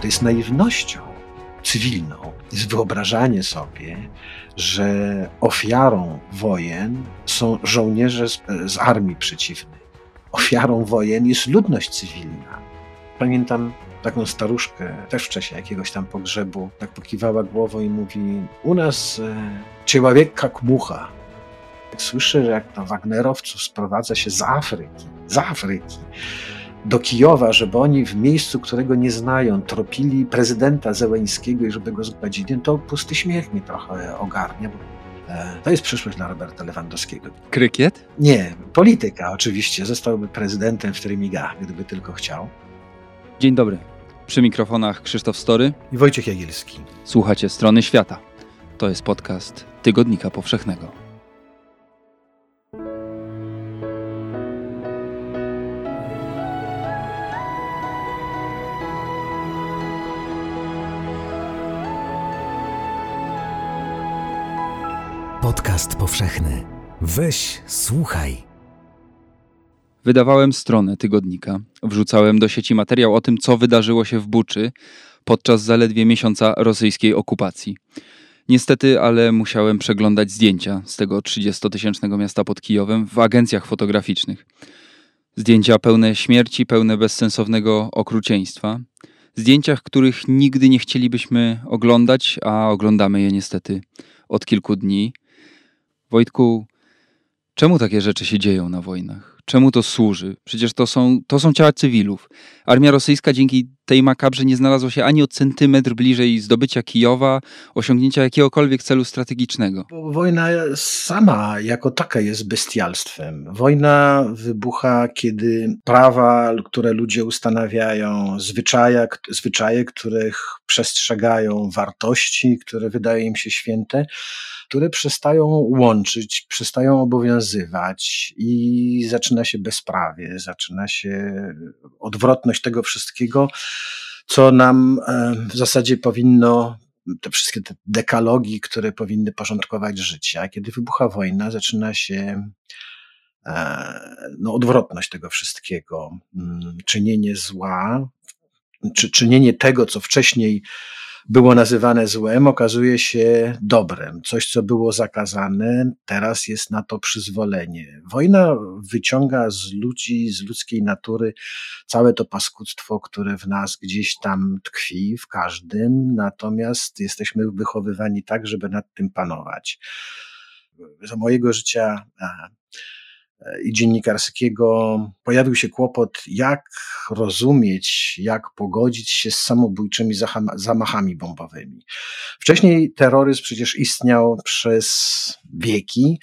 to jest naiwnością cywilną, jest wyobrażanie sobie, że ofiarą wojen są żołnierze z, z armii przeciwnej. Ofiarą wojen jest ludność cywilna. Pamiętam taką staruszkę, też w czasie jakiegoś tam pogrzebu, tak pokiwała głową i mówi: U nas e, jak mucha. Słyszę, że jak to Wagnerowców sprowadza się z Afryki, z Afryki do Kijowa, żeby oni w miejscu, którego nie znają, tropili prezydenta Zełeńskiego i żeby go zgładzili, to pusty śmiech mi trochę ogarnia. Bo e, to jest przyszłość dla Roberta Lewandowskiego. Krykiet? Nie, polityka oczywiście. Zostałby prezydentem w Trymiga, gdyby tylko chciał. Dzień dobry. Przy mikrofonach Krzysztof Story i Wojciech Jagielski. Słuchacie Strony Świata. To jest podcast Tygodnika Powszechnego. Podcast powszechny. Weź, słuchaj. Wydawałem stronę tygodnika. Wrzucałem do sieci materiał o tym, co wydarzyło się w Buczy podczas zaledwie miesiąca rosyjskiej okupacji. Niestety, ale musiałem przeglądać zdjęcia z tego 30-tysięcznego miasta pod Kijowem w agencjach fotograficznych. Zdjęcia pełne śmierci, pełne bezsensownego okrucieństwa. Zdjęciach, których nigdy nie chcielibyśmy oglądać, a oglądamy je niestety od kilku dni. Wojtku, czemu takie rzeczy się dzieją na wojnach? Czemu to służy? Przecież to są, to są ciała cywilów. Armia rosyjska dzięki tej makabrze nie znalazła się ani o centymetr bliżej zdobycia Kijowa, osiągnięcia jakiegokolwiek celu strategicznego. Wojna sama jako taka jest bestialstwem. Wojna wybucha, kiedy prawa, które ludzie ustanawiają, zwyczaje, zwyczaje których przestrzegają, wartości, które wydają im się święte, które przestają łączyć, przestają obowiązywać i zaczyna się bezprawie, zaczyna się odwrotność tego wszystkiego, co nam e, w zasadzie powinno te wszystkie te dekalogi, które powinny porządkować życie. A kiedy wybucha wojna, zaczyna się e, no, odwrotność tego wszystkiego, mm, czynienie zła, czy czynienie tego, co wcześniej było nazywane złem, okazuje się dobrem. Coś, co było zakazane, teraz jest na to przyzwolenie. Wojna wyciąga z ludzi, z ludzkiej natury całe to paskudztwo, które w nas gdzieś tam tkwi, w każdym, natomiast jesteśmy wychowywani tak, żeby nad tym panować. Za mojego życia i dziennikarskiego pojawił się kłopot, jak rozumieć, jak pogodzić się z samobójczymi zamachami bombowymi. Wcześniej terroryzm przecież istniał przez wieki,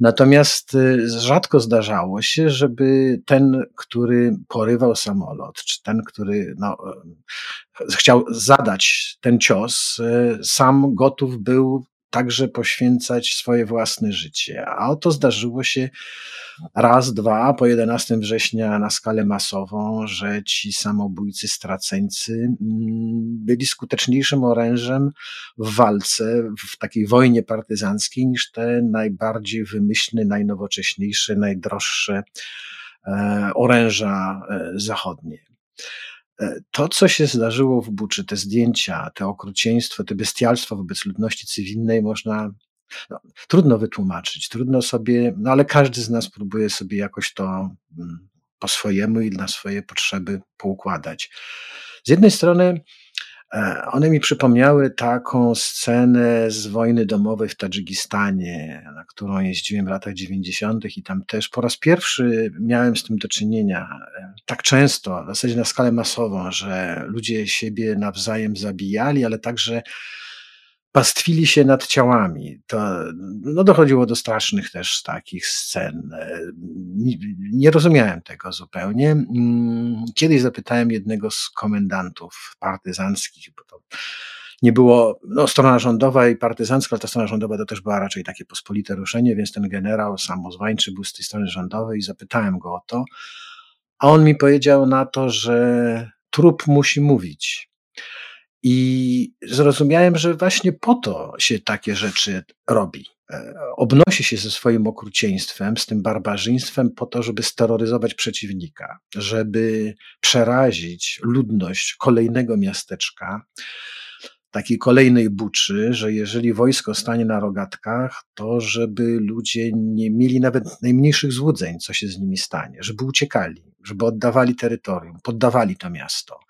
natomiast y, rzadko zdarzało się, żeby ten, który porywał samolot, czy ten, który no, y, chciał zadać ten cios, y, sam gotów był także poświęcać swoje własne życie. A oto zdarzyło się raz, dwa, po 11 września na skalę masową, że ci samobójcy, straceńcy mm, byli skuteczniejszym orężem w walce, w takiej wojnie partyzanckiej niż te najbardziej wymyślne, najnowocześniejsze, najdroższe e, oręża e, zachodnie. E, to, co się zdarzyło w Buczy, te zdjęcia, te okrucieństwo, te bestialstwo wobec ludności cywilnej można no, trudno wytłumaczyć, trudno sobie, no ale każdy z nas próbuje sobie jakoś to mm, po swojemu i na swoje potrzeby poukładać. Z jednej strony one mi przypomniały taką scenę z wojny domowej w Tadżykistanie, na którą jeździłem w latach 90. i tam też po raz pierwszy miałem z tym do czynienia e, tak często, w zasadzie na skalę masową, że ludzie siebie nawzajem zabijali, ale także pastwili się nad ciałami. To, no dochodziło do strasznych też takich scen. Nie, nie rozumiałem tego zupełnie. Mm, kiedyś zapytałem jednego z komendantów partyzanckich, bo to nie było, no strona rządowa i partyzancka, ale ta strona rządowa to też była raczej takie pospolite ruszenie, więc ten generał samozwańczy był z tej strony rządowej i zapytałem go o to, a on mi powiedział na to, że trup musi mówić. I zrozumiałem, że właśnie po to się takie rzeczy robi. e, obnosi się ze swoim okrucieństwem, z tym barbarzyństwem po to, żeby steroryzować przeciwnika, żeby przerazić ludność kolejnego miasteczka, takiej kolejnej buczy, że jeżeli wojsko stanie na rogatkach, to żeby ludzie nie mieli nawet najmniejszych złudzeń, co się z nimi stanie, żeby uciekali, żeby oddawali terytorium, poddawali to miasto.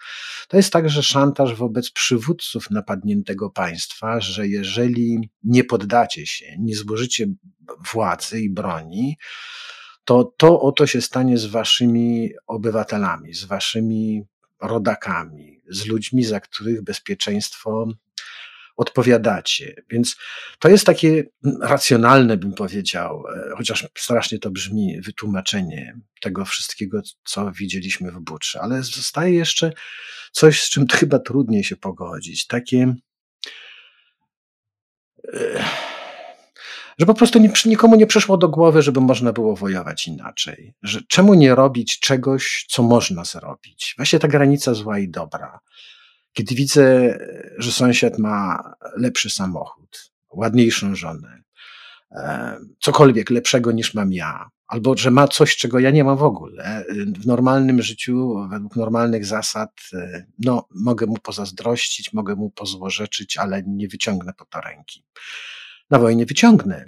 To jest także szantaż wobec przywódców napadniętego państwa, że jeżeli nie poddacie się, nie złożycie władzy i broni, to to oto się stanie z waszymi obywatelami, z waszymi rodakami, z ludźmi, za których bezpieczeństwo odpowiadacie. Więc to jest takie racjonalne, bym powiedział, e, chociaż strasznie to brzmi, wytłumaczenie tego wszystkiego, co widzieliśmy w Buczy. Ale zostaje jeszcze coś, z czym chyba trudniej się pogodzić. Takie. E, że po prostu nikomu nie przyszło do głowy, żeby można było wojować inaczej. Że czemu nie robić czegoś, co można zrobić? Właśnie ta granica zła i dobra. Kiedy widzę, że sąsiad ma lepszy samochód, ładniejszą żonę, e, cokolwiek lepszego niż mam ja, albo że ma coś, czego ja nie mam w ogóle. W normalnym życiu, według normalnych zasad, e, no, mogę mu pozazdrościć, mogę mu pozłorzeczyć, ale nie wyciągnę po to ręki na wojnie wyciągnę.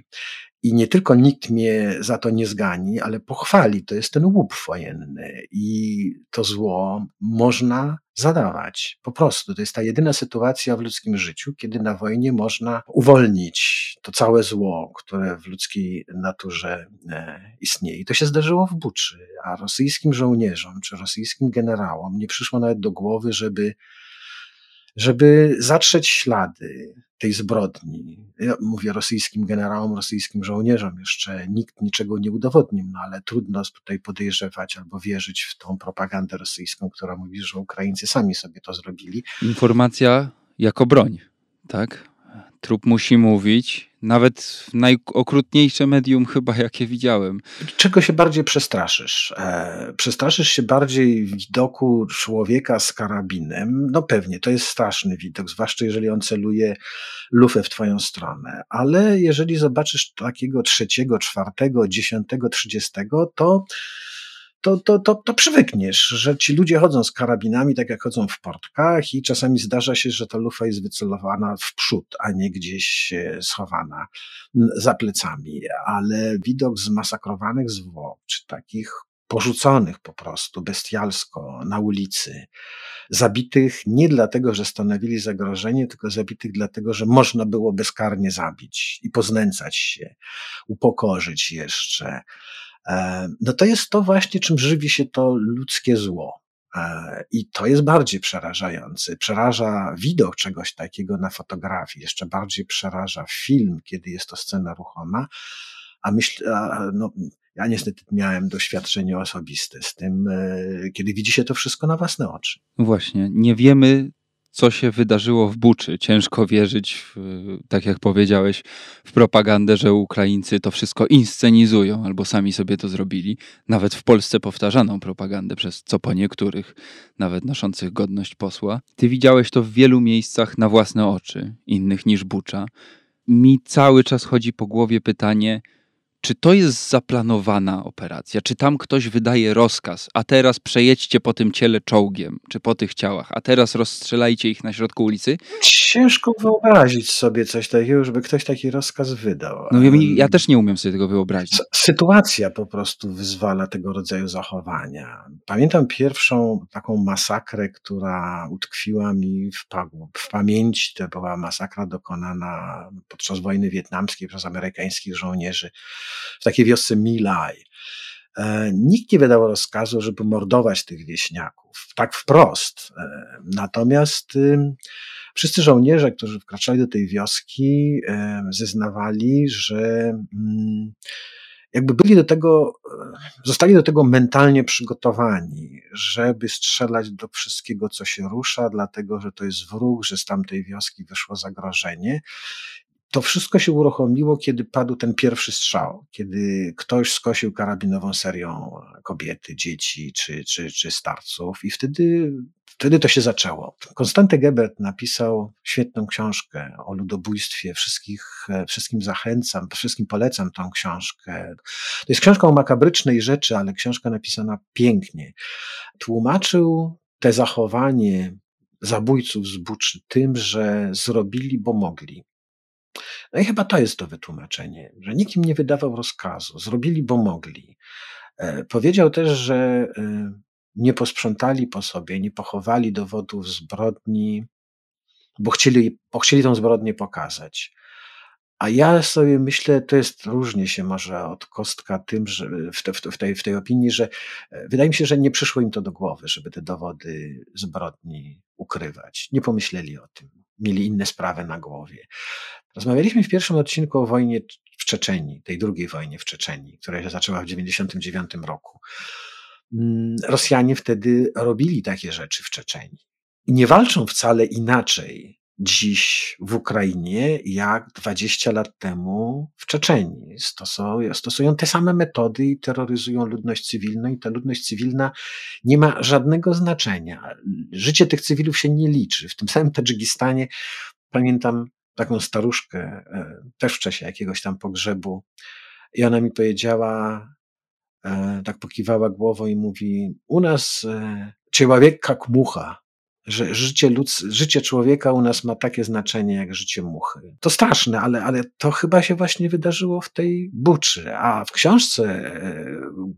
I nie tylko nikt mnie za to nie zgani, ale pochwali. To jest ten łup wojenny i to zło można zadawać. Po prostu to jest ta jedyna sytuacja w ludzkim życiu, kiedy na wojnie można uwolnić to całe zło, które w ludzkiej naturze e, istnieje. I to się zdarzyło w Buczy, a rosyjskim żołnierzom czy rosyjskim generałom nie przyszło nawet do głowy, żeby żeby zatrzeć ślady tej zbrodni. Ja mówię rosyjskim generałom, rosyjskim żołnierzom, jeszcze nikt niczego nie udowodnił, no ale trudno tutaj podejrzewać albo wierzyć w tą propagandę rosyjską, która mówi, że Ukraińcy sami sobie to zrobili. Informacja jako broń, tak? Trup musi mówić, nawet najokrutniejsze medium chyba, jakie widziałem. Czego się bardziej przestraszysz? E, przestraszysz się bardziej widoku człowieka z karabinem? No pewnie, to jest straszny widok, zwłaszcza jeżeli on celuje lufę w twoją stronę. Ale jeżeli zobaczysz takiego trzeciego, czwartego, dziesiątego, trzydziestego, to to, to, to, to przywykniesz, że ci ludzie chodzą z karabinami, tak jak chodzą w portkach, i czasami zdarza się, że ta lufa jest wycelowana w przód, a nie gdzieś schowana za plecami. Ale widok zmasakrowanych zwłok, czy takich porzuconych po prostu bestialsko na ulicy, zabitych nie dlatego, że stanowili zagrożenie, tylko zabitych dlatego, że można było bezkarnie zabić i poznęcać się, upokorzyć jeszcze E, no to jest to właśnie, czym żywi się to ludzkie zło. E, I to jest bardziej przerażające. Przeraża widok czegoś takiego na fotografii, jeszcze bardziej przeraża film, kiedy jest to scena ruchoma. A myśl, no, ja niestety miałem doświadczenie osobiste z tym, e, kiedy widzi się to wszystko na własne oczy. Właśnie, nie wiemy, co się wydarzyło w Buczy. Ciężko wierzyć, w, tak jak powiedziałeś, w propagandę, że Ukraińcy to wszystko inscenizują albo sami sobie to zrobili. Nawet w Polsce powtarzaną propagandę przez co po niektórych, nawet noszących godność posła. Ty widziałeś to w wielu miejscach na własne oczy, innych niż Bucza. Mi cały czas chodzi po głowie pytanie, czy to jest zaplanowana operacja? Czy tam ktoś wydaje rozkaz, a teraz przejedźcie po tym ciele czołgiem, czy po tych ciałach, a teraz rozstrzelajcie ich na środku ulicy? Ciężko wyobrazić sobie coś takiego, żeby ktoś taki rozkaz wydał. No ja, ja też nie umiem sobie tego wyobrazić. Sytuacja po prostu wyzwala tego rodzaju zachowania. Pamiętam pierwszą taką masakrę, która utkwiła mi w, w pamięci. To była masakra dokonana podczas wojny wietnamskiej przez amerykańskich żołnierzy w takiej wiosce Milaj. E, nikt nie wydał rozkazu, żeby mordować tych wieśniaków, tak wprost. E, natomiast wszyscy żołnierze, którzy wkraczali do tej wioski, zeznawali, że mm, jakby byli do tego, e, zostali do tego mentalnie przygotowani, żeby strzelać do wszystkiego, co się rusza, dlatego że to jest wróg, że z tamtej wioski wyszło zagrożenie to wszystko się uruchomiło, kiedy padł ten pierwszy strzał, kiedy ktoś skosił karabinową serią kobiety, dzieci czy, czy, czy starców, i wtedy, wtedy to się zaczęło. Konstanty Gebert napisał świetną książkę o ludobójstwie. Wszystkich, wszystkim zachęcam, wszystkim polecam tą książkę. To jest książka o makabrycznej rzeczy, ale książka napisana pięknie. Tłumaczył te zachowanie zabójców z Buczy tym, że zrobili, bo mogli. No i chyba to jest to wytłumaczenie, że nikt im nie wydawał rozkazu, zrobili, bo mogli. E, powiedział też, że e, nie posprzątali po sobie, nie pochowali dowodów zbrodni, bo chcieli, bo chcieli tą zbrodnię pokazać. A ja sobie myślę, to jest różnie się może od kostka tym, że w, te, w, tej, w tej opinii, że e, wydaje mi się, że nie przyszło im to do głowy, żeby te dowody zbrodni ukrywać. Nie pomyśleli o tym. Mieli inne sprawy na głowie. Rozmawialiśmy w pierwszym odcinku o wojnie w Czeczeni, tej drugiej wojnie w Czeczeni, która się zaczęła w 1999 roku. Mm, Rosjanie wtedy robili takie rzeczy w Czeczeni. I nie walczą wcale inaczej dziś w Ukrainie, jak 20 lat temu w Czeczeni. Stosują, stosują te same metody i terroryzują ludność cywilną, i ta ludność cywilna nie ma żadnego znaczenia. Życie tych cywilów się nie liczy. W tym samym Tadżykistanie pamiętam taką staruszkę, e, też w czasie jakiegoś tam pogrzebu, i ona mi powiedziała, e, tak pokiwała głową i mówi: U nas e, człowiek jak mucha że życie, ludz, życie człowieka u nas ma takie znaczenie jak życie muchy. To straszne, ale, ale to chyba się właśnie wydarzyło w tej buczy. A w książce e,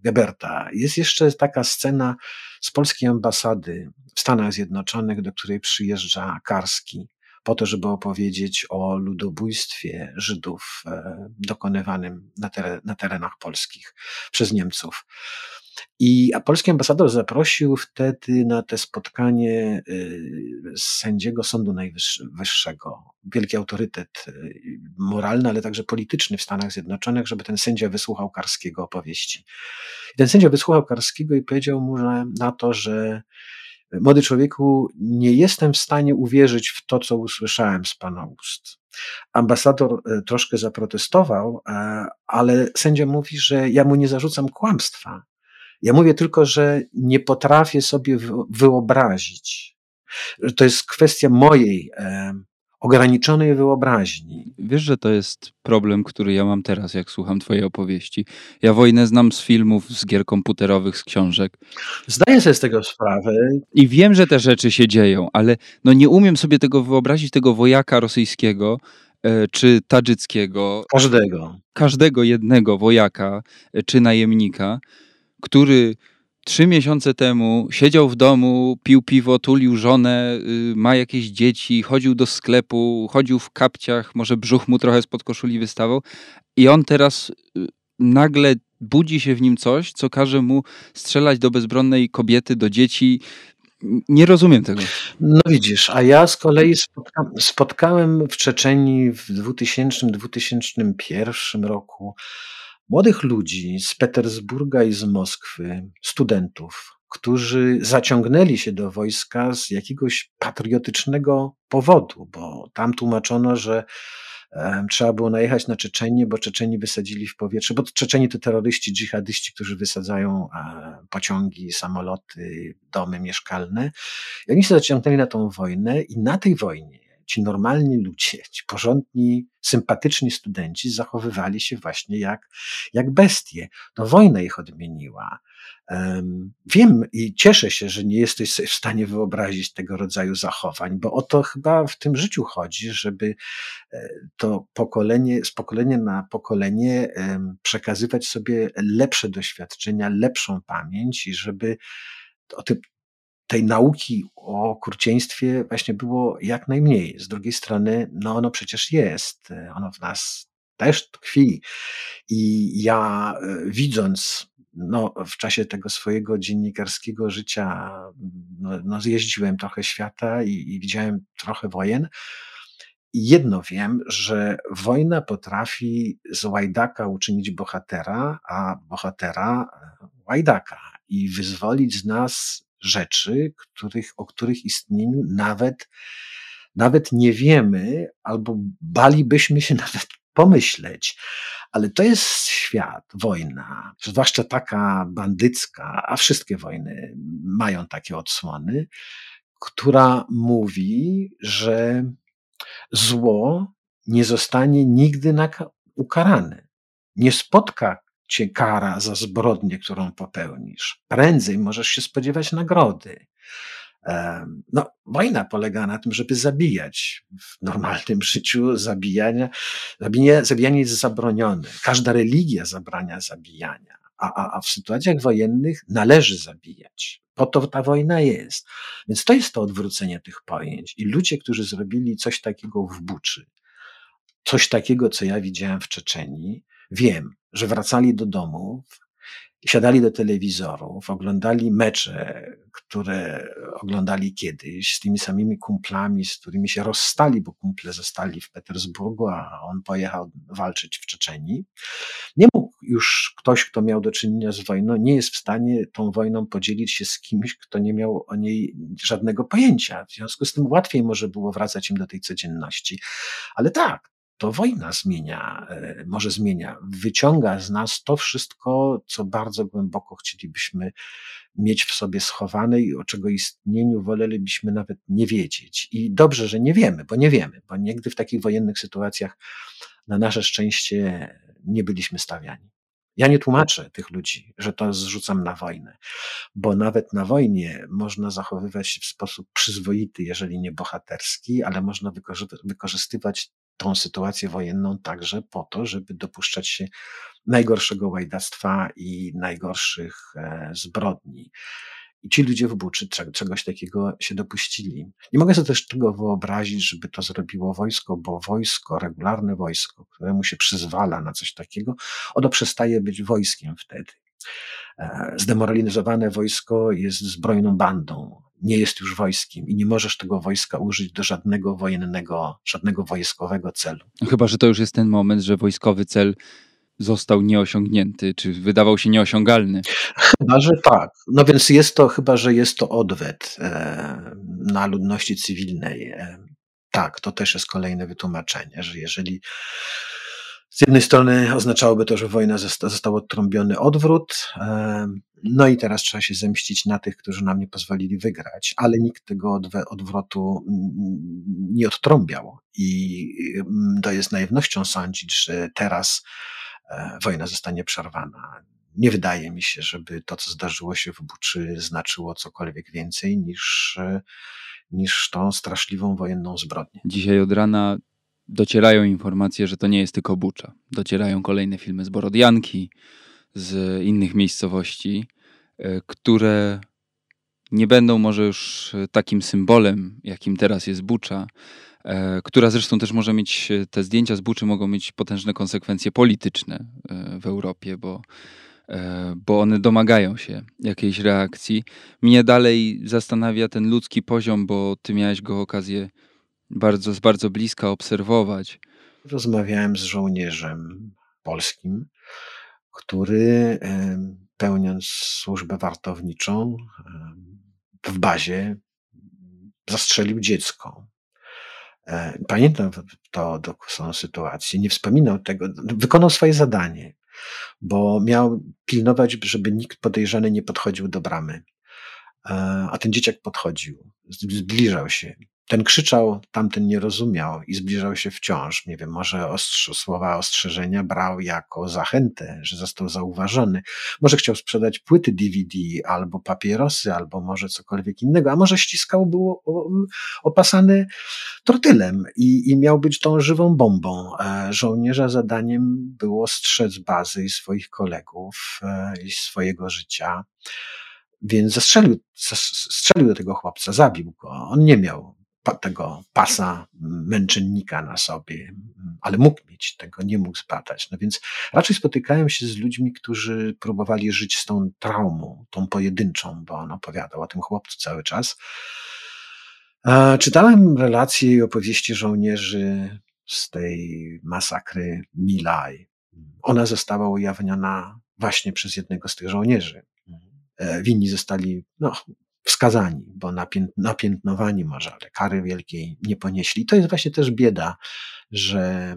Geberta jest jeszcze taka scena z polskiej ambasady w Stanach Zjednoczonych, do której przyjeżdża Karski po to, żeby opowiedzieć o ludobójstwie Żydów e, dokonywanym na, teren, na terenach polskich przez Niemców. I polski ambasador zaprosił wtedy na te spotkanie y, sędziego Sądu Najwyższego, wielki autorytet y, moralny, ale także polityczny w Stanach Zjednoczonych, żeby ten sędzia wysłuchał Karskiego opowieści. I ten sędzia wysłuchał Karskiego i powiedział mu że na to, że młody człowieku, nie jestem w stanie uwierzyć w to, co usłyszałem z pana ust. Ambasador y, troszkę zaprotestował, ale sędzia mówi, że ja mu nie zarzucam kłamstwa. Ja mówię tylko, że nie potrafię sobie wyobrazić. To jest kwestia mojej e, ograniczonej wyobraźni. Wiesz, że to jest problem, który ja mam teraz, jak słucham Twojej opowieści. Ja wojnę znam z filmów, z gier komputerowych, z książek. Zdaję sobie z tego sprawę. I wiem, że te rzeczy się dzieją, ale no nie umiem sobie tego wyobrazić, tego wojaka rosyjskiego, e, czy tadżyckiego. Każdego. Każdego jednego wojaka, e, czy najemnika który trzy miesiące temu siedział w domu, pił piwo, tulił żonę, y, ma jakieś dzieci, chodził do sklepu, chodził w kapciach, może brzuch mu trochę spod koszuli wystawał i on teraz y, nagle budzi się w nim coś, co każe mu strzelać do bezbronnej kobiety, do dzieci. Nie rozumiem tego. No widzisz, a ja z kolei spotka spotkałem w Czeczeni w 2000-2001 roku młodych ludzi z Petersburga i z Moskwy, studentów, którzy zaciągnęli się do wojska z jakiegoś patriotycznego powodu, bo tam tłumaczono, że trzeba było najechać na Czeczenię, bo Czeczeni wysadzili w powietrze, bo Czeczeni to terroryści, dżihadyści, którzy wysadzają pociągi, samoloty, domy mieszkalne. I oni się zaciągnęli na tą wojnę i na tej wojnie ci normalni ludzie, ci porządni, sympatyczni studenci zachowywali się właśnie jak, jak bestie. No wojna ich odmieniła. Wiem i cieszę się, że nie jesteś w stanie wyobrazić tego rodzaju zachowań, bo o to chyba w tym życiu chodzi, żeby e, to pokolenie, z pokolenia na pokolenie przekazywać sobie lepsze doświadczenia, lepszą pamięć i żeby o tym, tej nauki o okrucieństwie właśnie było jak najmniej. Z drugiej strony, no ono przecież jest, ono w nas też tkwi. I ja e, widząc no, w czasie tego swojego dziennikarskiego życia, no, no zjeździłem trochę świata i, i widziałem trochę wojen. Jedno wiem, że wojna potrafi z łajdaka uczynić bohatera, a bohatera e, łajdaka i wyzwolić z nas rzeczy, których, o których istnieniu nawet nawet nie wiemy, albo balibyśmy się nawet pomyśleć. Ale to jest świat, wojna, zwłaszcza taka bandycka, a wszystkie wojny mają takie odsłony, która mówi, że zło nie zostanie nigdy ukarane. Nie spotka cię kara za zbrodnię, którą popełnisz. Prędzej możesz się spodziewać nagrody. No, wojna polega na tym, żeby zabijać. W normalnym życiu zabijania, zabijanie, zabijanie jest zabronione. Każda religia zabrania zabijania, a, a, a w sytuacjach wojennych należy zabijać. Po to ta wojna jest. Więc to jest to odwrócenie tych pojęć. I ludzie, którzy zrobili coś takiego w Buczy, coś takiego, co ja widziałem w Czeczenii, wiem, że wracali do domów, siadali do telewizorów, oglądali mecze, które oglądali kiedyś z tymi samymi kumplami, z którymi się rozstali, bo kumple zostali w Petersburgu, a on pojechał walczyć w Czeczenii. Nie mógł już ktoś, kto miał do czynienia z wojną, nie jest w stanie tą wojną podzielić się z kimś, kto nie miał o niej żadnego pojęcia. W związku z tym łatwiej może było wracać im do tej codzienności. Ale tak, to wojna zmienia, e, może zmienia, wyciąga z nas to wszystko, co bardzo głęboko chcielibyśmy mieć w sobie schowane i o czego istnieniu wolelibyśmy nawet nie wiedzieć. I dobrze, że nie wiemy, bo nie wiemy, bo nigdy w takich wojennych sytuacjach na nasze szczęście nie byliśmy stawiani. Ja nie tłumaczę tych ludzi, że to zrzucam na wojnę, bo nawet na wojnie można zachowywać się w sposób przyzwoity, jeżeli nie bohaterski, ale można wykorzystywać tą sytuację wojenną także po to, żeby dopuszczać się najgorszego łajdactwa i najgorszych e, zbrodni. I ci ludzie w Buczy czegoś takiego się dopuścili. Nie mogę sobie też tego wyobrazić, żeby to zrobiło wojsko, bo wojsko, regularne wojsko, któremu się przyzwala na coś takiego, ono przestaje być wojskiem wtedy. E, zdemoralizowane wojsko jest zbrojną bandą, nie jest już wojskiem i nie możesz tego wojska użyć do żadnego wojennego, żadnego wojskowego celu. No chyba, że to już jest ten moment, że wojskowy cel został nieosiągnięty, czy wydawał się nieosiągalny. Chyba, że tak. No więc jest to, chyba, że jest to odwet e, na ludności cywilnej. E, tak, to też jest kolejne wytłumaczenie, że jeżeli z jednej strony oznaczałoby to, że wojna zosta, został odtrąbiony odwrót, no i teraz trzeba się zemścić na tych, którzy nam nie pozwolili wygrać, ale nikt tego odwrotu nie odtrąbiał. I to jest naiwnością sądzić, że teraz e, wojna zostanie przerwana. Nie wydaje mi się, żeby to, co zdarzyło się w Buczy, znaczyło cokolwiek więcej niż, e, niż tą straszliwą wojenną zbrodnię. Dzisiaj od rana docierają informacje, że to nie jest tylko Bucza. Docierają kolejne filmy z Borodianki, z innych miejscowości, e, które nie będą może już takim symbolem, jakim teraz jest Bucza, e, która zresztą też może mieć, te zdjęcia z Buczy mogą mieć potężne konsekwencje polityczne e, w Europie, bo, bo one domagają się jakiejś reakcji. Mnie dalej zastanawia ten ludzki poziom, bo ty miałeś go okazję bardzo, z bardzo bliska obserwować. Rozmawiałem z żołnierzem polskim, który pełniąc służbę wartowniczą w bazie zastrzelił dziecko. E, pamiętam to, tą sytuację, nie wspominał tego, wykonał swoje zadanie, bo miał pilnować, żeby nikt podejrzany nie podchodził do bramy. E, a ten dzieciak podchodził, zbliżał się. Ten krzyczał, tamten nie rozumiał i zbliżał się wciąż. Nie wiem, może ostrz, słowa ostrzeżenia brał jako zachętę, że został zauważony. Może chciał sprzedać płyty DVD albo papierosy, albo może cokolwiek innego, a może ściskał, był opasany trotylem i, i miał być tą żywą bombą. E, żołnierza zadaniem było strzec bazy i swoich kolegów e, i swojego życia. Więc zastrzelił, strzelił do tego chłopca, zabił go. On nie miał tego pasa męczennika na sobie, ale mógł mieć, tego nie mógł zbadać. No więc raczej spotykałem się z ludźmi, którzy próbowali żyć z tą traumą, tą pojedynczą, bo on opowiadał o tym chłopcu cały czas. Czytałem relacje i opowieści żołnierzy z tej masakry Milaj. Ona została ujawniona właśnie przez jednego z tych żołnierzy. E, winni zostali no, skazani, bo napiętnowani może, ale kary wielkiej nie ponieśli. to jest właśnie też bieda, że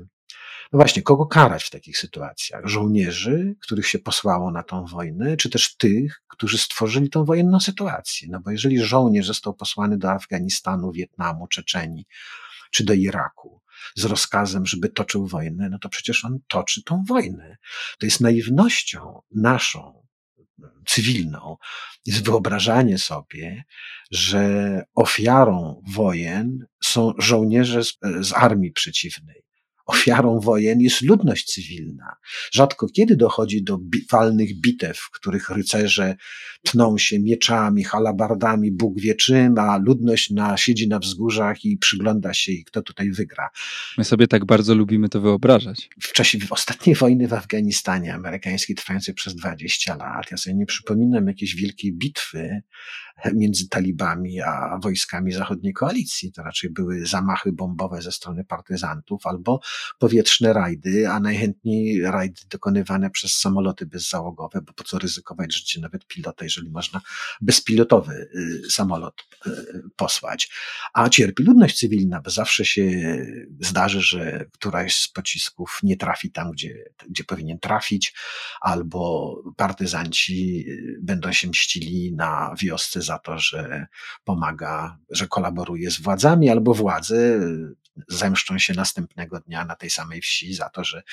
no właśnie, kogo karać w takich sytuacjach? Żołnierzy, których się posłało na tą wojnę, czy też tych, którzy stworzyli tą wojenną sytuację? No bo jeżeli żołnierz został posłany do Afganistanu, Wietnamu, Czeczeni, czy do Iraku z rozkazem, żeby toczył wojnę, no to przecież on toczy tą wojnę. To jest naiwnością naszą, cywilną, jest wyobrażanie sobie, że ofiarą wojen są żołnierze z, z armii przeciwnej ofiarą wojen jest ludność cywilna. Rzadko kiedy dochodzi do walnych bitew, w których rycerze tną się mieczami, halabardami, Bóg wie czym, a ludność na, siedzi na wzgórzach i przygląda się, i kto tutaj wygra. My sobie tak bardzo lubimy to wyobrażać. W czasie ostatniej wojny w Afganistanie, amerykańskiej, trwającej przez 20 lat, ja sobie nie przypominam jakiejś wielkiej bitwy, między talibami a wojskami zachodniej koalicji. To raczej były zamachy bombowe ze strony partyzantów albo powietrzne rajdy, a najchętniej rajdy dokonywane przez samoloty bezzałogowe, bo po co ryzykować życie nawet pilota, jeżeli można bezpilotowy y, samolot y, posłać. A cierpi ludność cywilna, bo zawsze się zdarzy, że któraś z pocisków nie trafi tam, gdzie, gdzie powinien trafić, albo partyzanci y, będą się mścili na wiosce za to, że pomaga, że kolaboruje z władzami, albo władze zemszczą się następnego dnia na tej samej wsi za to, że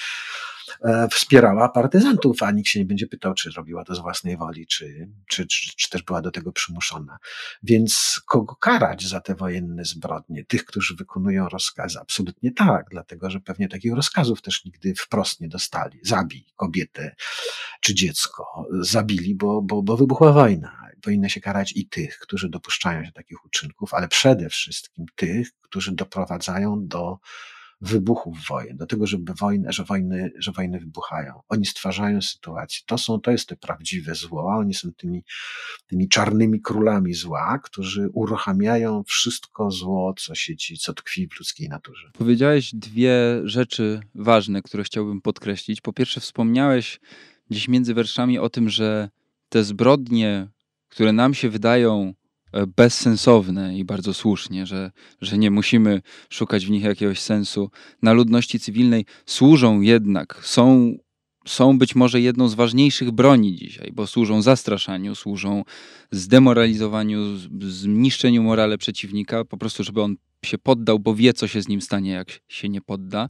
wspierała partyzantów, a nikt się nie będzie pytał, czy robiła to z własnej woli, czy, czy, czy, czy też była do tego przymuszona. Więc kogo karać za te wojenne zbrodnie? Tych, którzy wykonują rozkazy? Absolutnie tak, dlatego że pewnie takich rozkazów też nigdy wprost nie dostali. Zabij kobietę czy dziecko. Zabili, bo, bo, bo wybuchła wojna powinno się karać i tych, którzy dopuszczają się takich uczynków, ale przede wszystkim tych, którzy doprowadzają do wybuchów wojen, do tego, żeby wojny, że wojny, że wojny wybuchają. Oni stwarzają sytuację. To są, to jest te prawdziwe zło, a oni są tymi, tymi czarnymi królami zła, którzy uruchamiają wszystko zło, co siedzi, co tkwi w ludzkiej naturze. Powiedziałeś dwie rzeczy ważne, które chciałbym podkreślić. Po pierwsze, wspomniałeś gdzieś między werszami o tym, że te zbrodnie które nam się wydają bezsensowne i bardzo słusznie, że, że nie musimy szukać w nich jakiegoś sensu, na ludności cywilnej służą jednak, są, są być może jedną z ważniejszych broni dzisiaj, bo służą zastraszaniu, służą zdemoralizowaniu, zniszczeniu morale przeciwnika, po prostu, żeby on się poddał, bo wie, co się z nim stanie, jak się nie podda.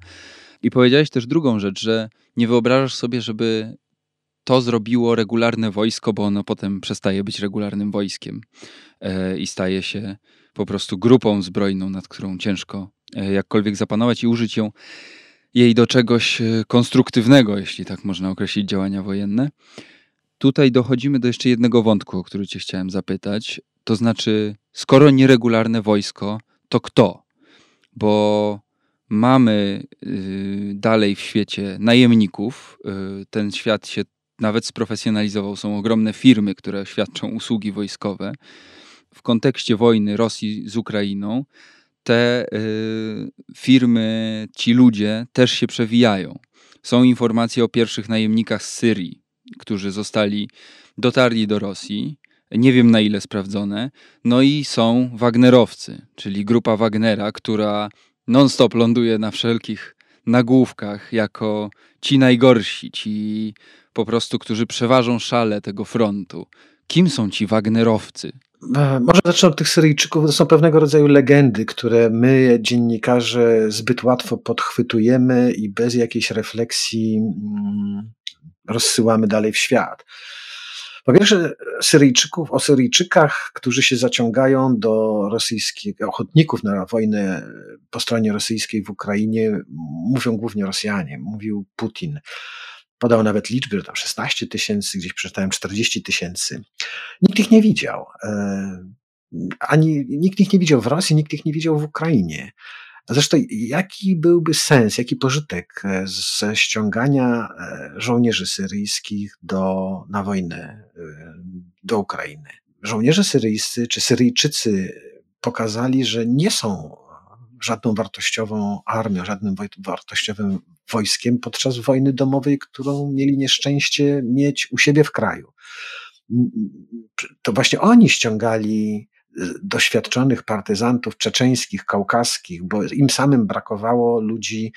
I powiedziałeś też drugą rzecz, że nie wyobrażasz sobie, żeby to zrobiło regularne wojsko, bo ono potem przestaje być regularnym wojskiem e, i staje się po prostu grupą zbrojną, nad którą ciężko e, jakkolwiek zapanować i użyć ją jej do czegoś e, konstruktywnego, jeśli tak można określić działania wojenne. Tutaj dochodzimy do jeszcze jednego wątku, o który Cię chciałem zapytać. To znaczy, skoro nieregularne wojsko, to kto? Bo mamy y, dalej w świecie najemników. Y, ten świat się nawet sprofesjonalizował. Są ogromne firmy, które świadczą usługi wojskowe. W kontekście wojny Rosji z Ukrainą te y, firmy, ci ludzie też się przewijają. Są informacje o pierwszych najemnikach z Syrii, którzy zostali, dotarli do Rosji. Nie wiem na ile sprawdzone. No i są Wagnerowcy, czyli grupa Wagnera, która non-stop ląduje na wszelkich nagłówkach jako ci najgorsi, ci po prostu, którzy przeważą szale tego frontu. Kim są ci Wagnerowcy? E, może zacznę od tych Syryjczyków. To są pewnego rodzaju legendy, które my, dziennikarze, zbyt łatwo podchwytujemy i bez jakiejś refleksji mm, rozsyłamy dalej w świat. Po pierwsze, Syryjczyków, o Syryjczykach, którzy się zaciągają do rosyjskich ochotników na wojnę po stronie rosyjskiej w Ukrainie, mówią głównie Rosjanie. Mówił Putin podał nawet liczby, tam 16 tysięcy, gdzieś przeczytałem 40 tysięcy. Nikt ich nie widział. E, ani nikt ich nie widział w Rosji, nikt ich nie widział w Ukrainie. Zresztą, jaki byłby sens, jaki pożytek e, ze ściągania e, żołnierzy syryjskich do, na wojnę do Ukrainy? Żołnierze syryjscy czy Syryjczycy pokazali, że nie są żadną wartościową armią, żadnym wartościowym wojskiem podczas wojny domowej, którą mieli nieszczęście mieć u siebie w kraju. To właśnie oni ściągali doświadczonych partyzantów czeczeńskich, kaukaskich, bo im samym brakowało ludzi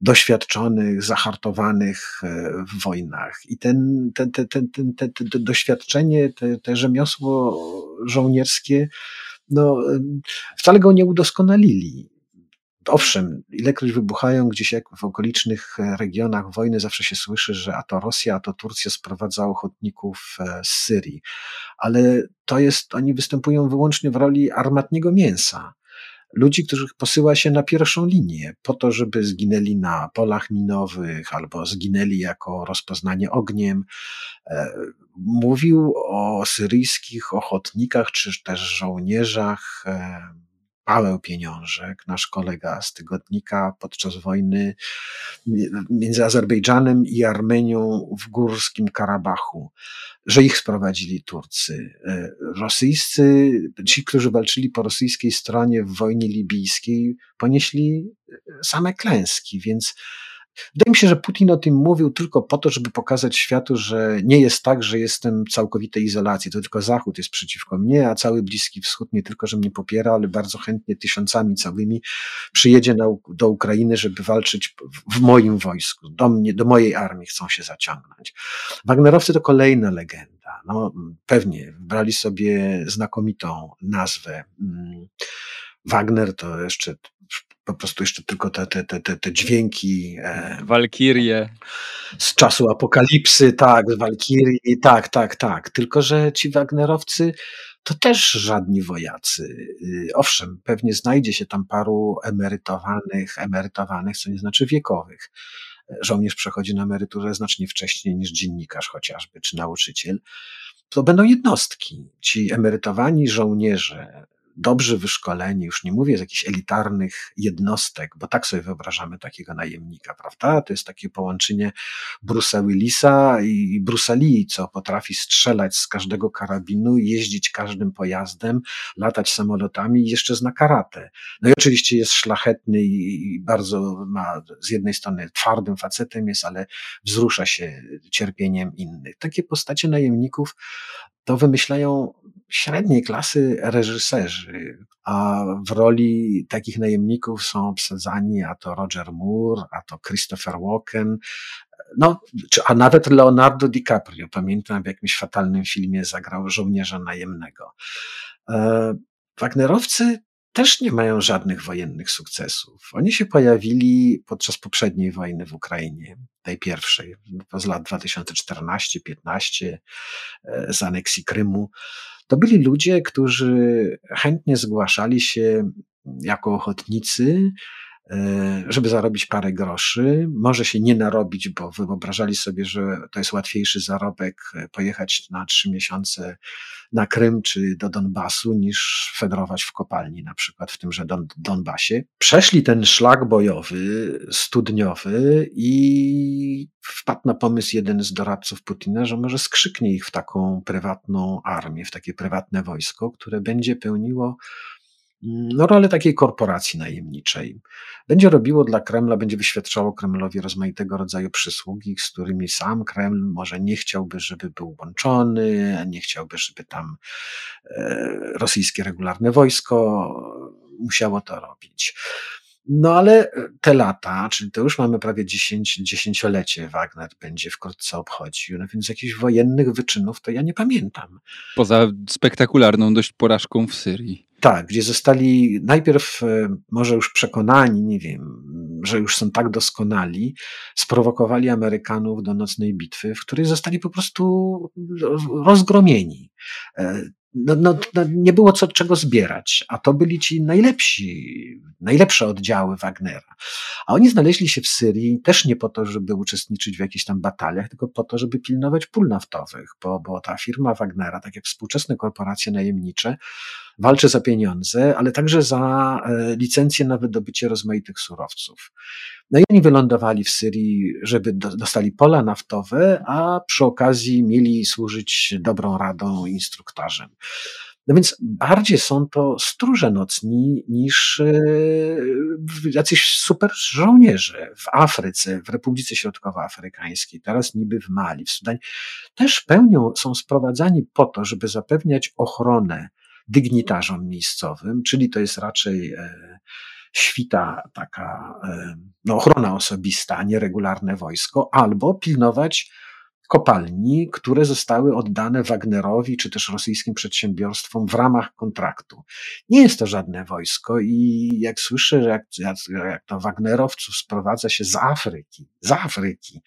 doświadczonych, zahartowanych e, w wojnach. I ten, ten, ten, ten, ten, ten, ten doświadczenie, te, te rzemiosło żołnierskie, no, wcale go nie udoskonalili. Owszem, ilekroć wybuchają gdzieś jak w okolicznych regionach wojny, zawsze się słyszy, że a to Rosja, a to Turcja sprowadza ochotników e, z Syrii. Ale to jest, oni występują wyłącznie w roli armatniego mięsa ludzi, których posyła się na pierwszą linię, po to, żeby zginęli na polach minowych albo zginęli jako rozpoznanie ogniem. E, mówił o syryjskich ochotnikach czy też żołnierzach e, Paweł Pieniążek, nasz kolega z tygodnika podczas wojny między Azerbejdżanem i Armenią w górskim Karabachu, że ich sprowadzili Turcy. E, rosyjscy, ci, którzy walczyli po rosyjskiej stronie w wojnie libijskiej, ponieśli same klęski, więc Wydaje mi się, że Putin o tym mówił tylko po to, żeby pokazać światu, że nie jest tak, że jestem w całkowitej izolacji, to tylko Zachód jest przeciwko mnie, a cały Bliski Wschód nie tylko, że mnie popiera, ale bardzo chętnie tysiącami całymi przyjedzie na, do Ukrainy, żeby walczyć w moim wojsku, do mnie, do mojej armii chcą się zaciągnąć. Wagnerowcy to kolejna legenda. No, pewnie brali sobie znakomitą nazwę. Mm, Wagner to jeszcze po prostu jeszcze tylko te, te, te, te dźwięki. E, Walkirie. Z czasu apokalipsy, tak, z Walkirii, tak, tak, tak. Tylko, że ci Wagnerowcy to też żadni wojacy. Y, owszem, pewnie znajdzie się tam paru emerytowanych, emerytowanych, co nie znaczy wiekowych. Żołnierz przechodzi na emeryturę znacznie wcześniej niż dziennikarz chociażby, czy nauczyciel. To będą jednostki. Ci emerytowani żołnierze, dobrze wyszkoleni, już nie mówię z jakichś elitarnych jednostek, bo tak sobie wyobrażamy takiego najemnika, prawda? To jest takie połączenie Bruce'a Willisa i Bruce'a Lee, co potrafi strzelać z każdego karabinu, jeździć każdym pojazdem, latać samolotami i jeszcze zna karate. No i oczywiście jest szlachetny i bardzo ma, z jednej strony twardym facetem jest, ale wzrusza się cierpieniem innych. Takie postacie najemników to wymyślają średniej klasy reżyserzy, a w roli takich najemników są obsadzani a to Roger Moore, a to Christopher Walken, no, a nawet Leonardo DiCaprio. Pamiętam w jakimś fatalnym filmie zagrał żołnierza najemnego. E, Wagnerowcy też nie mają żadnych wojennych sukcesów. Oni się pojawili podczas poprzedniej wojny w Ukrainie, tej pierwszej, z lat 2014-15, e, z aneksji Krymu. To byli ludzie, którzy chętnie zgłaszali się jako ochotnicy żeby zarobić parę groszy. Może się nie narobić, bo wyobrażali sobie, że to jest łatwiejszy zarobek e, pojechać na trzy miesiące na Krym czy do Donbasu, niż fedrować w kopalni, na przykład w tymże Don Donbasie. Przeszli ten szlak bojowy, studniowy i wpadł na pomysł jeden z doradców Putina, że może skrzyknie ich w taką prywatną armię, w takie prywatne wojsko, które będzie pełniło no, rolę takiej korporacji najemniczej. Będzie robiło dla Kremla, będzie wyświadczało Kremlowi rozmaitego rodzaju przysługi, z którymi sam Kreml może nie chciałby, żeby był łączony, nie chciałby, żeby tam e, rosyjskie regularne wojsko musiało to robić. No ale te lata, czyli to już mamy prawie 10, dziesięciolecie, Wagner będzie wkrótce obchodził, no więc jakichś wojennych wyczynów to ja nie pamiętam. Poza spektakularną dość porażką w Syrii. Tak, gdzie zostali najpierw e, może już przekonani, nie wiem, że już są tak doskonali, sprowokowali Amerykanów do nocnej bitwy, w której zostali po prostu rozgromieni. E, no, no, no, nie było co, czego zbierać, a to byli ci najlepsi, najlepsze oddziały Wagnera. A oni znaleźli się w Syrii też nie po to, żeby uczestniczyć w jakichś tam bataliach, tylko po to, żeby pilnować pól naftowych, bo, bo ta firma Wagnera, tak jak współczesne korporacje najemnicze, walczy za pieniądze, ale także za e, licencje na wydobycie rozmaitych surowców. No i oni wylądowali w Syrii, żeby dostali pola naftowe, a przy okazji mieli służyć dobrą radą i instruktarzem. No więc bardziej są to stróże nocni niż e, jacyś super żołnierze w Afryce, w Republice Środkowoafrykańskiej, teraz niby w Mali, w Sudanie. Też pełnią, są sprowadzani po to, żeby zapewniać ochronę dygnitarzom miejscowym, czyli to jest raczej e, świta taka, e, no, ochrona osobista, a nie regularne wojsko, albo pilnować kopalni, które zostały oddane Wagnerowi czy też rosyjskim przedsiębiorstwom w ramach kontraktu. Nie jest to żadne wojsko i jak słyszę, że jak, jak, jak to Wagnerowców sprowadza się z Afryki, z Afryki,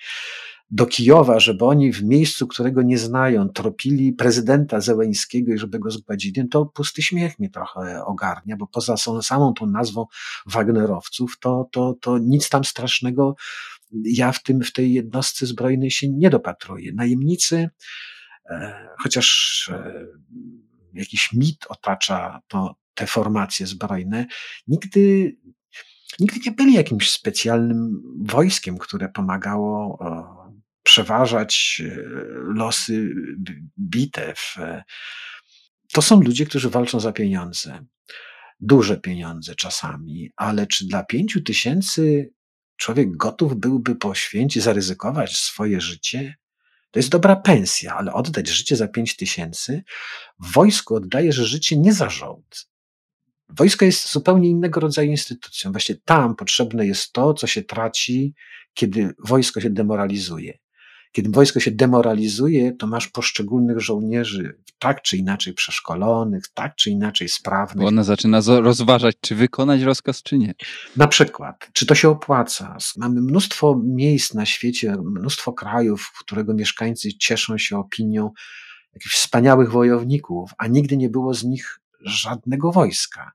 do Kijowa, żeby oni w miejscu, którego nie znają, tropili prezydenta Zełeńskiego i żeby go zgładzili, to pusty śmiech mnie trochę ogarnia, bo poza samą tą nazwą Wagnerowców, to, to, to nic tam strasznego ja w tym, w tej jednostce zbrojnej się nie dopatruję. Najemnicy, e, chociaż e, jakiś mit otacza to, te formacje zbrojne, nigdy, nigdy nie byli jakimś specjalnym wojskiem, które pomagało przeważać e, losy bitew. To są ludzie, którzy walczą za pieniądze. Duże pieniądze czasami, ale czy dla pięciu tysięcy człowiek gotów byłby poświęcić, zaryzykować swoje życie? To jest dobra pensja, ale oddać życie za pięć tysięcy? W wojsku oddajesz życie nie za żołd. Wojsko jest zupełnie innego rodzaju instytucją. Właśnie tam potrzebne jest to, co się traci, kiedy wojsko się demoralizuje. Kiedy wojsko się demoralizuje, to masz poszczególnych żołnierzy tak czy inaczej przeszkolonych, tak czy inaczej sprawnych. Bo ona zaczyna rozważać, czy wykonać rozkaz, czy nie. Na przykład, czy to się opłaca. Mamy mnóstwo miejsc na świecie, mnóstwo krajów, którego mieszkańcy cieszą się opinią jakichś wspaniałych wojowników, a nigdy nie było z nich żadnego wojska.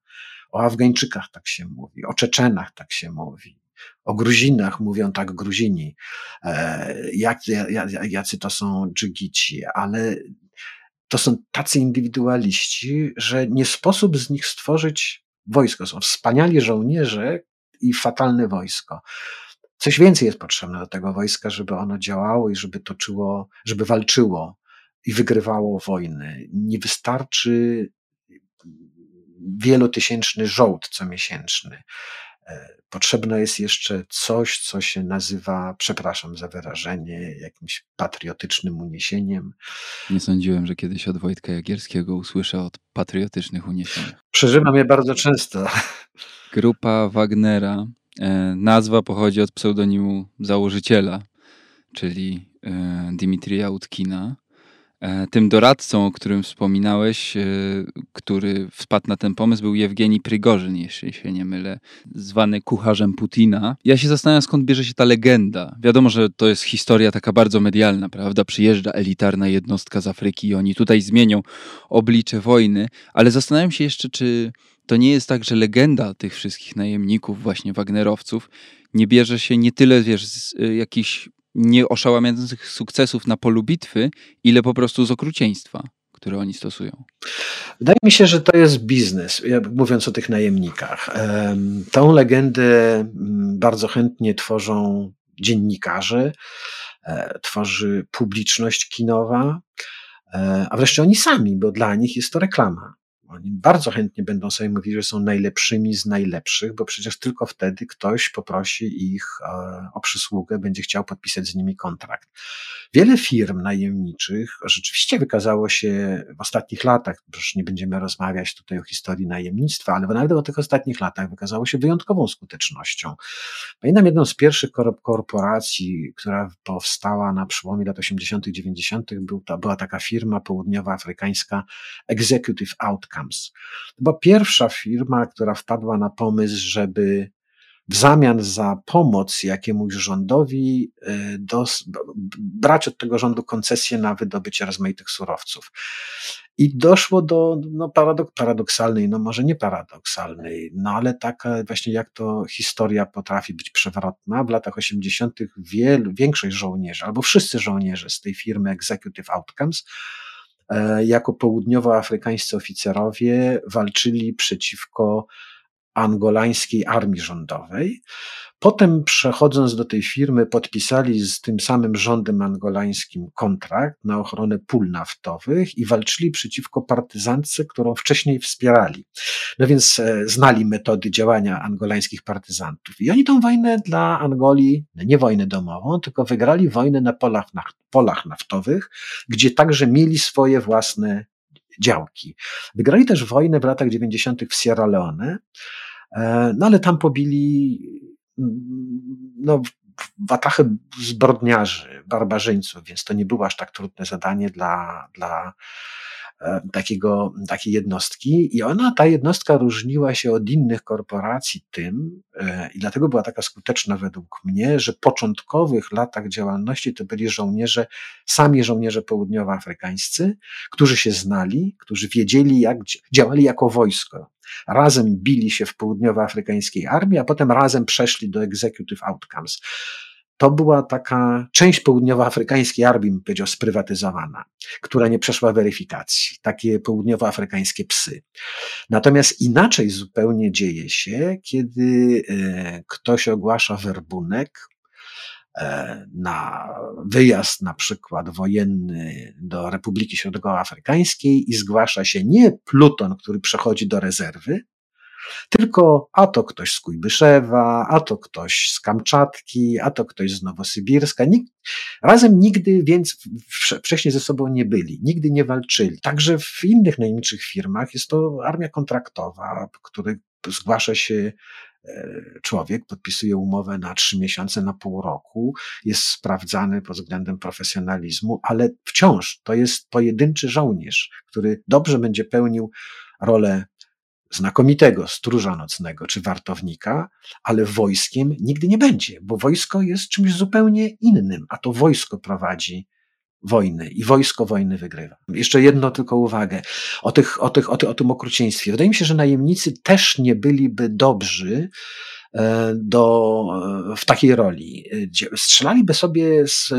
O Afgańczykach tak się mówi, o Czeczenach tak się mówi. O Gruzinach mówią tak Gruzini, e, jak, jacy to są dżygici, ale to są tacy indywidualiści, że nie sposób z nich stworzyć wojsko. Są wspaniali żołnierze i fatalne wojsko. Coś więcej jest potrzebne do tego wojska, żeby ono działało i żeby toczyło, żeby walczyło i wygrywało wojny. Nie wystarczy wielotysięczny żołd comiesięczny. E, potrzebne jest jeszcze coś, co się nazywa, przepraszam za wyrażenie, jakimś patriotycznym uniesieniem. Nie sądziłem, że kiedyś od Wojtka Jagierskiego usłyszę o patriotycznych uniesieniach. Przeżywam je bardzo często. Grupa Wagnera. E, nazwa pochodzi od pseudonimu założyciela, czyli e, Dimitrija Utkina. E, tym doradcą, o którym wspominałeś, e, który wpadł na ten pomysł, był Jewgeni Prygorzyn, jeśli się nie mylę, zwany kucharzem Putina. Ja się zastanawiam, skąd bierze się ta legenda. Wiadomo, że to jest historia taka bardzo medialna, prawda? Przyjeżdża elitarna jednostka z Afryki i oni tutaj zmienią oblicze wojny, ale zastanawiam się jeszcze, czy to nie jest tak, że legenda tych wszystkich najemników, właśnie Wagnerowców, nie bierze się nie tyle, wiesz, z y, jakichś nieoszałamiających sukcesów na polu bitwy, ile po prostu z okrucieństwa, które oni stosują. Wydaje mi się, że to jest biznes, mówiąc o tych najemnikach. Tą legendę mm, bardzo chętnie tworzą dziennikarze, e, tworzy publiczność kinowa, e, a wreszcie oni sami, bo dla nich jest to reklama. Oni bardzo chętnie będą sobie mówili, że są najlepszymi z najlepszych, bo przecież tylko wtedy ktoś poprosi ich e, o przysługę, będzie chciał podpisać z nimi kontrakt. Wiele firm najemniczych rzeczywiście wykazało się w ostatnich latach, przecież nie będziemy rozmawiać tutaj o historii najemnictwa, ale nawet o tych ostatnich latach wykazało się wyjątkową skutecznością. Pamiętam jedną z pierwszych korporacji, która powstała na przełomie lat 80., 90., była taka firma południowoafrykańska Executive Outcome To była pierwsza firma, która wpadła na pomysł, żeby w zamian za pomoc jakiemuś rządowi dos, brać od tego rządu koncesję na wydobycie rozmaitych surowców. I doszło do no, paradok, paradoksalnej, no może nie paradoksalnej, no ale taka właśnie jak to historia potrafi być przewrotna. W latach 80. Wiel, większość żołnierzy, albo wszyscy żołnierze z tej firmy Executive Outcomes E, jako południowoafrykańscy oficerowie walczyli przeciwko angolańskiej armii rządowej. Potem przechodząc do tej firmy, podpisali z tym samym rządem angolańskim kontrakt na ochronę pól naftowych i walczyli przeciwko partyzantce, którą wcześniej wspierali. No więc e, znali metody działania angolańskich partyzantów. I oni tą wojnę dla Angolii, no nie wojnę domową, tylko wygrali wojnę na polach, polach naftowych, gdzie także mieli swoje własne działki. Wygrali też wojnę w latach 90. w Sierra Leone, e, no ale tam pobili no, watachę zbrodniarzy, barbarzyńców, więc to nie było aż tak trudne zadanie dla, dla takiego, takiej jednostki i ona, ta jednostka różniła się od innych korporacji tym, e, i dlatego była taka skuteczna według mnie, że w początkowych latach działalności to byli żołnierze, sami żołnierze południowoafrykańscy, którzy się znali, którzy wiedzieli, jak działali jako wojsko. Razem bili się w południowoafrykańskiej armii, a potem razem przeszli do executive outcomes to była taka część południowoafrykańskiej armii, bym powiedział, sprywatyzowana, która nie przeszła weryfikacji. Takie południowoafrykańskie psy. Natomiast inaczej zupełnie dzieje się, kiedy e, ktoś ogłasza werbunek e, na wyjazd na przykład wojenny do Republiki Środkowoafrykańskiej i zgłasza się nie pluton, który przechodzi do rezerwy, tylko a to ktoś z Kujbyszewa, a to ktoś z Kamczatki, a to ktoś z Nowosybirska. Nikt, razem nigdy więc wcześniej ze sobą nie byli, nigdy nie walczyli. Także w innych najmniejszych firmach jest to armia kontraktowa, który zgłasza się e, człowiek, podpisuje umowę na trzy miesiące, na pół roku, jest sprawdzany pod względem profesjonalizmu, ale wciąż to jest pojedynczy żołnierz, który dobrze będzie pełnił rolę znakomitego stróża nocnego czy wartownika, ale wojskiem nigdy nie będzie, bo wojsko jest czymś zupełnie innym, a to wojsko prowadzi wojny i wojsko wojny wygrywa. Jeszcze jedno tylko uwagę o, tych, o, tych, o, tych, o tym okrucieństwie. Wydaje mi się, że najemnicy też nie byliby dobrzy e, do, e, w takiej roli. Strzelaliby sobie z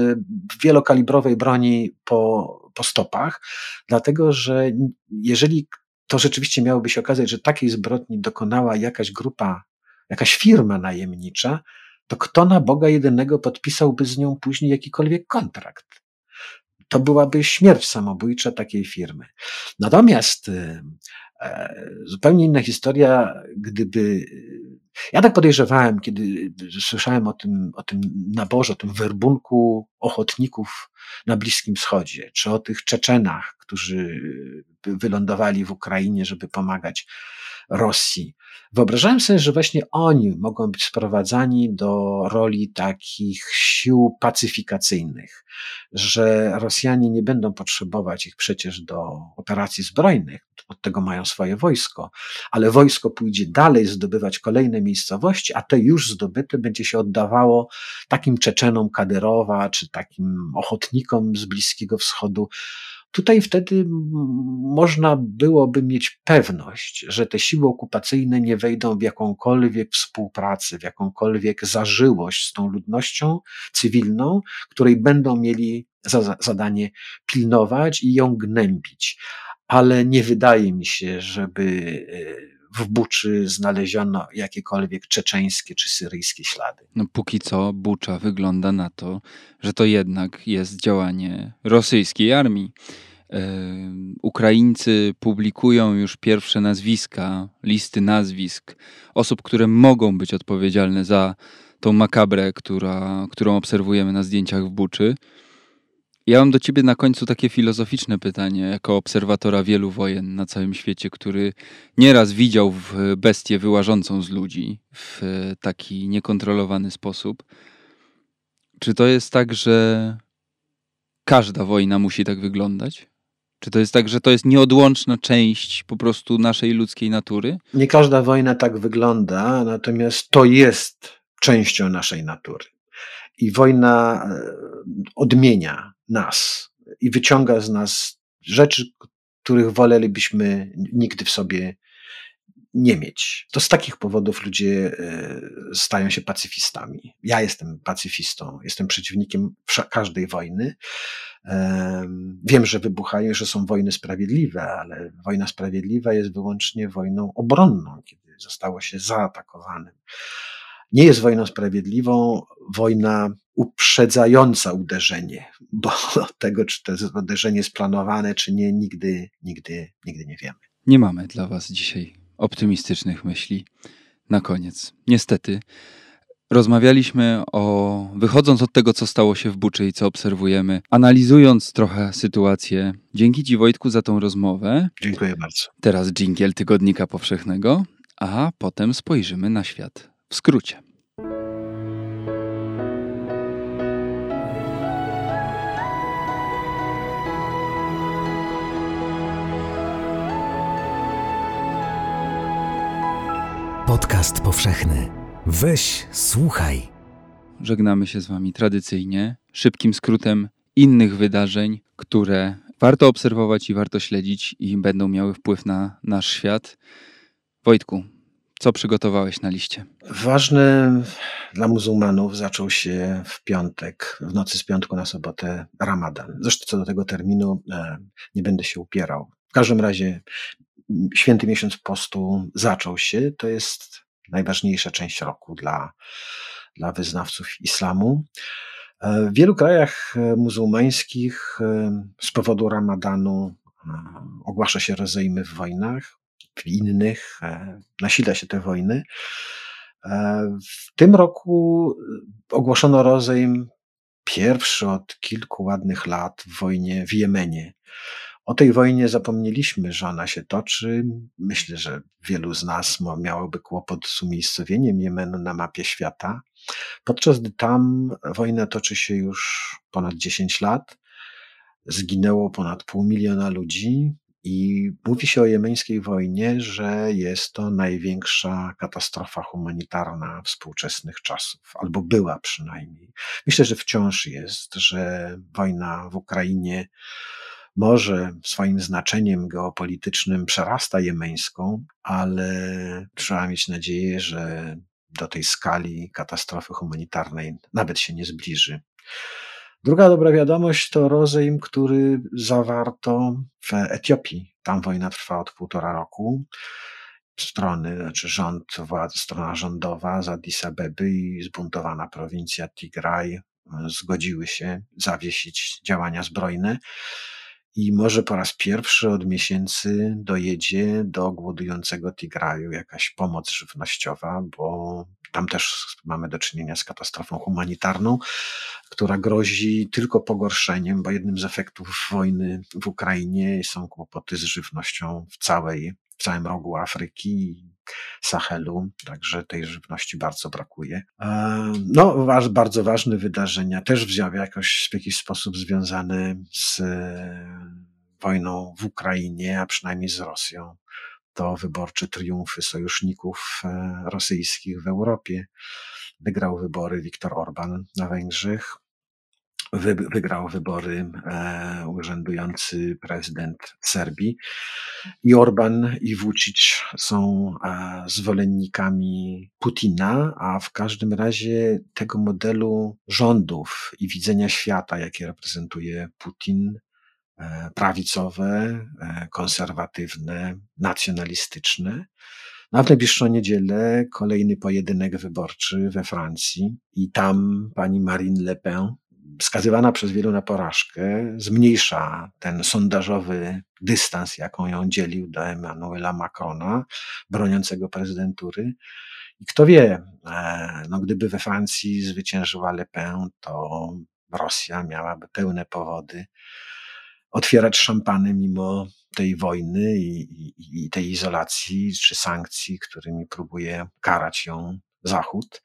wielokalibrowej broni po, po stopach, dlatego że jeżeli to rzeczywiście miałoby się okazać, że takiej zbrodni dokonała jakaś grupa, jakaś firma najemnicza, to kto na Boga jedynego podpisałby z nią później jakikolwiek kontrakt? To byłaby śmierć samobójcza takiej firmy. Natomiast e, zupełnie inna historia, gdyby. Ja tak podejrzewałem, kiedy słyszałem o tym, o tym naborze, o tym werbunku ochotników na Bliskim Wschodzie, czy o tych Czeczenach, którzy wylądowali w Ukrainie, żeby pomagać Rosji. Wyobrażałem sobie, że właśnie oni mogą być sprowadzani do roli takich sił pacyfikacyjnych, że Rosjanie nie będą potrzebować ich przecież do operacji zbrojnych, od tego mają swoje wojsko, ale wojsko pójdzie dalej zdobywać kolejne miejscowości, a te już zdobyte będzie się oddawało takim Czeczenom Kadyrowa, czy takim ochotnikom z Bliskiego Wschodu, Tutaj wtedy można byłoby mieć pewność, że te siły okupacyjne nie wejdą w jakąkolwiek współpracę, w jakąkolwiek zażyłość z tą ludnością cywilną, której będą mieli za zadanie pilnować i ją gnębić. Ale nie wydaje mi się, żeby e, w Buczy znaleziono jakiekolwiek czeczeńskie czy syryjskie ślady. No póki co Bucza wygląda na to, że to jednak jest działanie rosyjskiej armii. Ukraińcy publikują już pierwsze nazwiska, listy nazwisk osób, które mogą być odpowiedzialne za tą makabrę, która, którą obserwujemy na zdjęciach w Buczy. Ja mam do ciebie na końcu takie filozoficzne pytanie, jako obserwatora wielu wojen na całym świecie, który nieraz widział bestię wyłażącą z ludzi w taki niekontrolowany sposób. Czy to jest tak, że każda wojna musi tak wyglądać? Czy to jest tak, że to jest nieodłączna część po prostu naszej ludzkiej natury? Nie każda wojna tak wygląda, natomiast to jest częścią naszej natury. I wojna e, odmienia nas i wyciąga z nas rzeczy, których wolelibyśmy nigdy w sobie nie mieć. To z takich powodów ludzie e, stają się pacyfistami. Ja jestem pacyfistą, jestem przeciwnikiem każdej wojny. Wiem, że wybuchają, że są wojny sprawiedliwe, ale wojna sprawiedliwa jest wyłącznie wojną obronną, kiedy zostało się zaatakowanym. Nie jest wojną sprawiedliwą wojna uprzedzająca uderzenie, bo tego, czy to uderzenie jest planowane, czy nie, nigdy, nigdy, nigdy nie wiemy. Nie mamy dla Was dzisiaj optymistycznych myśli. Na koniec, niestety, Rozmawialiśmy o, wychodząc od tego, co stało się w Buczy i co obserwujemy, analizując trochę sytuację. Dzięki Ci, Wojtku, za tą rozmowę. Dziękuję bardzo. Teraz dżingiel Tygodnika Powszechnego, a potem spojrzymy na świat w skrócie. Podcast powszechny. Weź, słuchaj. Żegnamy się z Wami tradycyjnie, szybkim skrótem innych wydarzeń, które warto obserwować i warto śledzić i będą miały wpływ na nasz świat. Wojtku, co przygotowałeś na liście? Ważny dla muzułmanów zaczął się w piątek, w nocy z piątku na sobotę Ramadan. Zresztą co do tego terminu e, nie będę się upierał. W każdym razie święty miesiąc postu zaczął się. To jest najważniejsza część roku dla, dla wyznawców islamu. E, w wielu krajach e, muzułmańskich z powodu Ramadanu ogłasza się rozejmy w wojnach w innych e, nasila się te wojny. E, w tym roku ogłoszono rozejm pierwszy od kilku ładnych lat w wojnie w Jemenie. O tej wojnie zapomnieliśmy, że ona się toczy. Myślę, że wielu z nas miałoby kłopot z umiejscowieniem Jemenu na mapie świata, podczas gdy tam wojna toczy się już ponad 10 lat. Zginęło ponad pół miliona ludzi, i mówi się o jemeńskiej wojnie, że jest to największa katastrofa humanitarna współczesnych czasów, albo była przynajmniej. Myślę, że wciąż jest, że wojna w Ukrainie może swoim znaczeniem geopolitycznym przerasta jemeńską, ale trzeba mieć nadzieję, że do tej skali katastrofy humanitarnej nawet się nie zbliży. Druga dobra wiadomość to rozejm, który zawarto w Etiopii. Tam wojna trwa od półtora roku. Strony, znaczy rząd, władza, strona rządowa z Addis Abeby i zbuntowana prowincja Tigraj zgodziły się zawiesić działania zbrojne i może po raz pierwszy od miesięcy dojedzie do głodującego Tigraju jakaś pomoc żywnościowa, bo tam też mamy do czynienia z katastrofą humanitarną, która grozi tylko pogorszeniem, bo jednym z efektów wojny w Ukrainie są kłopoty z żywnością w całej, w całym rogu Afryki Sahelu, także tej żywności bardzo brakuje. E, no, bardzo ważne wydarzenia, też w jakoś w jakiś sposób związane z e, wojną w Ukrainie, a przynajmniej z Rosją. To wyborcze triumfy sojuszników e, rosyjskich w Europie. Wygrał wybory Viktor Orban na Węgrzech wygrał wybory e, urzędujący prezydent Serbii. I Orban i Vucic są e, zwolennikami Putina, a w każdym razie tego modelu rządów i widzenia świata, jakie reprezentuje Putin, e, prawicowe, konserwatywne, nacjonalistyczne. Na w najbliższą niedzielę kolejny pojedynek wyborczy we Francji i tam pani Marine Le Pen skazywana przez wielu na porażkę, zmniejsza ten sondażowy dystans, jaką ją dzielił do Emmanuela Macrona, broniącego prezydentury. I kto wie, e, no gdyby we Francji zwyciężyła Le Pen, to Rosja miałaby pełne powody otwierać szampany mimo tej wojny i, i, i tej izolacji czy sankcji, którymi próbuje karać ją Zachód.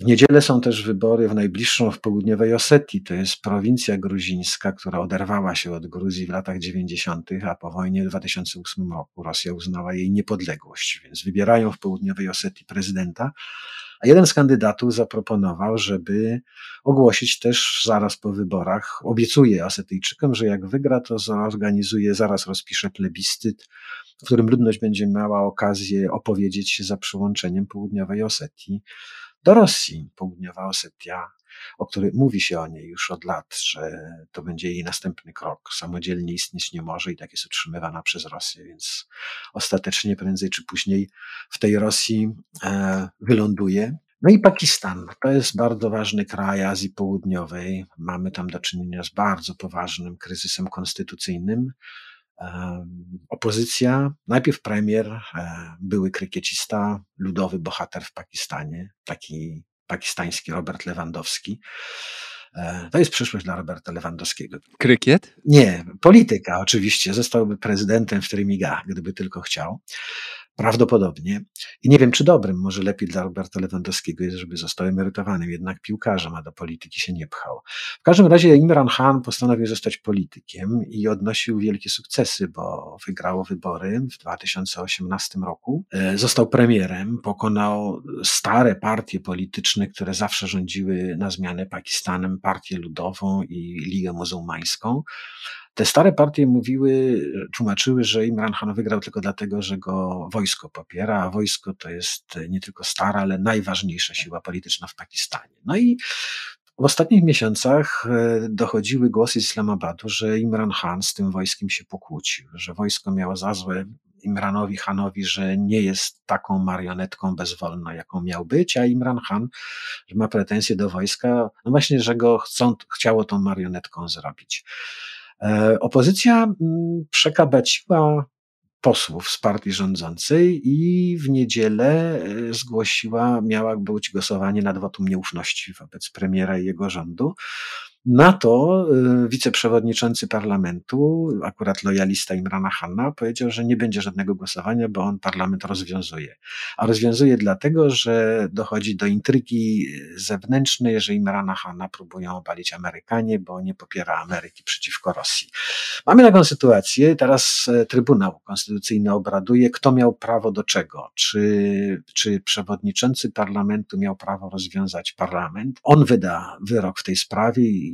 W niedzielę są też wybory w najbliższą w południowej Osetii. To jest prowincja gruzińska, która oderwała się od Gruzji w latach 90., a po wojnie w 2008 roku Rosja uznała jej niepodległość, więc wybierają w południowej Osetii prezydenta. A jeden z kandydatów zaproponował, żeby ogłosić też zaraz po wyborach, obiecuje Osetyjczykom, że jak wygra, to zorganizuje, zaraz rozpisze plebiscyt, w którym ludność będzie miała okazję opowiedzieć się za przyłączeniem południowej Osetii do Rosji. Południowa Osetia, o której mówi się o niej już od lat, że to będzie jej następny krok. Samodzielnie istnieć nie może i tak jest utrzymywana przez Rosję, więc ostatecznie prędzej czy później w tej Rosji e, wyląduje. No i Pakistan. To jest bardzo ważny kraj Azji Południowej. Mamy tam do czynienia z bardzo poważnym kryzysem konstytucyjnym. Opozycja, najpierw premier, e, były krykiecista, ludowy bohater w Pakistanie, taki pakistański Robert Lewandowski. E, to jest przyszłość dla Roberta Lewandowskiego. Krykiet? Nie, polityka oczywiście. Zostałby prezydentem w Trymiga, gdyby tylko chciał. Prawdopodobnie. I nie wiem, czy dobrym, może lepiej dla Roberta Lewandowskiego jest, żeby został emerytowanym, jednak piłkarzem, a do polityki się nie pchał. W każdym razie Imran Khan postanowił zostać politykiem i odnosił wielkie sukcesy, bo wygrał wybory w 2018 roku. E, został premierem, pokonał stare partie polityczne, które zawsze rządziły na zmianę Pakistanem, Partię Ludową i Ligę Muzułmańską. Te stare partie mówiły, tłumaczyły, że Imran Khan wygrał tylko dlatego, że go wojsko popiera, a wojsko to jest nie tylko stara, ale najważniejsza siła polityczna w Pakistanie. No i w ostatnich miesiącach e, dochodziły głosy z Islamabadu, że Imran Khan z tym wojskiem się pokłócił, że wojsko miało za złe Imranowi Hanowi, że nie jest taką marionetką bezwolną, jaką miał być, a Imran Khan, że ma pretensje do wojska, no właśnie, że go chcą, chciało tą marionetką zrobić. E, opozycja mm, przekabaciła posłów z partii rządzącej i w niedzielę e, zgłosiła, miała być głosowanie nad wotum nieufności wobec premiera i jego rządu. Na to y, wiceprzewodniczący parlamentu, akurat lojalista Imrana Hanna, powiedział, że nie będzie żadnego głosowania, bo on parlament rozwiązuje. A rozwiązuje dlatego, że dochodzi do intrygi zewnętrznej, że Imrana Hanna próbują obalić Amerykanie, bo nie popiera Ameryki przeciwko Rosji. Mamy taką sytuację, teraz e, Trybunał Konstytucyjny obraduje, kto miał prawo do czego. Czy, czy przewodniczący parlamentu miał prawo rozwiązać parlament? On wyda wyrok w tej sprawie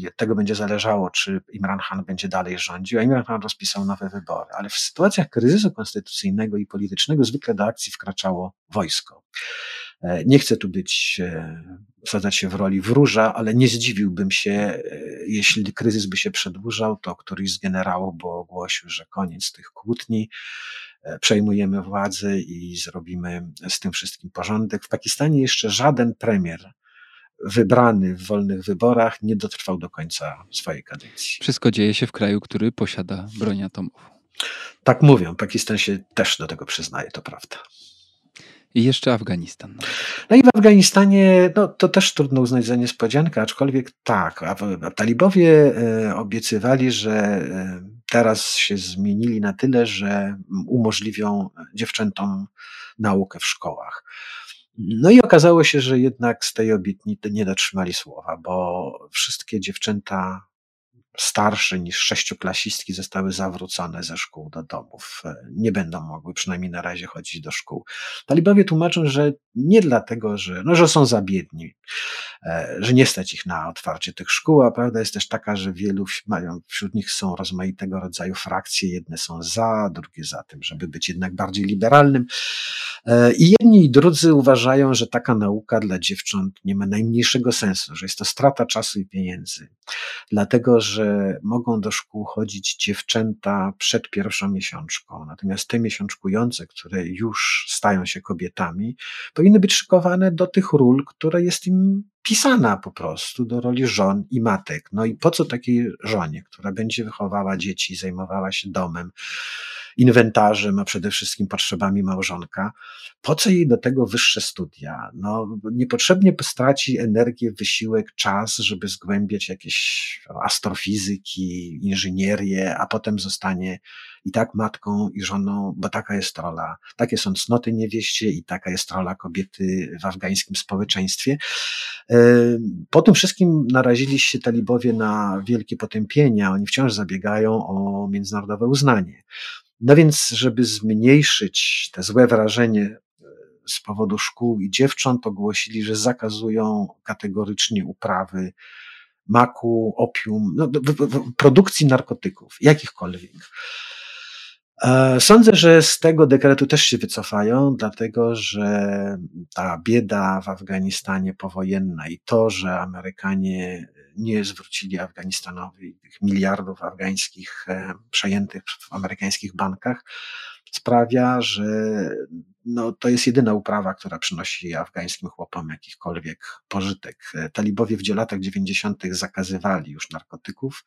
i od tego będzie zależało, czy Imran Khan będzie dalej rządził, a Imran Khan rozpisał nowe wybory. Ale w sytuacjach kryzysu konstytucyjnego i politycznego zwykle do akcji wkraczało wojsko. E, nie chcę tu być, e, wsadzać się w roli wróża, ale nie zdziwiłbym się, e, jeśli kryzys by się przedłużał, to któryś z generałów by ogłosił, że koniec tych kłótni, przejmujemy władzę i zrobimy z tym wszystkim porządek. W Pakistanie jeszcze żaden premier wybrany w wolnych wyborach nie dotrwał do końca swojej kadencji. Wszystko dzieje się w kraju, który posiada broń atomową. Tak mówią. Pakistan się też do tego przyznaje, to prawda. I jeszcze Afganistan. No i w Afganistanie no, to też trudno uznać za niespodziankę, aczkolwiek tak. Talibowie e, obiecywali, że e, teraz się zmienili na tyle, że umożliwią dziewczętom naukę w szkołach. No i okazało się, że jednak z tej obietnicy nie dotrzymali słowa, bo wszystkie dziewczęta starsze niż sześcioklasistki zostały zawrócone ze szkół do domów. Nie będą mogły przynajmniej na razie chodzić do szkół. Talibowie tłumaczą, że nie dlatego, że, no, że są za biedni, e, że nie stać ich na otwarcie tych szkół, a prawda jest też taka, że wielu mają, wśród nich są rozmaitego rodzaju frakcje, jedne są za, drugie za tym, żeby być jednak bardziej liberalnym. E, I jedni i drudzy uważają, że taka nauka dla dziewcząt nie ma najmniejszego sensu, że jest to strata czasu i pieniędzy. Dlatego, że mogą do szkół chodzić dziewczęta przed pierwszą miesiączką, natomiast te miesiączkujące, które już stają się kobietami, powinny być szykowane do tych ról, które jest im pisana po prostu do roli żon i matek. No i po co takiej żonie, która będzie wychowała dzieci, zajmowała się domem, inwentarzem, a przede wszystkim potrzebami małżonka. Po co jej do tego wyższe studia? No, niepotrzebnie straci energię, wysiłek, czas, żeby zgłębiać jakieś astrofizyki, inżynierię, a potem zostanie i tak matką i żoną, bo taka jest rola. Takie są cnoty niewieście i taka jest rola kobiety w afgańskim społeczeństwie. Po tym wszystkim narazili się talibowie na wielkie potępienia. Oni wciąż zabiegają o międzynarodowe uznanie. No więc, żeby zmniejszyć te złe wrażenie e, z powodu szkół i dziewcząt, ogłosili, że zakazują kategorycznie uprawy maku, opium, no, produkcji narkotyków, jakichkolwiek. E, sądzę, że z tego dekretu też się wycofają, dlatego że ta bieda w Afganistanie powojenna i to, że Amerykanie nie zwrócili Afganistanowi tych miliardów afgańskich e, przejętych w amerykańskich bankach, sprawia, że no, to jest jedyna uprawa, która przynosi afgańskim chłopom jakikolwiek pożytek. Talibowie w latach 90. zakazywali już narkotyków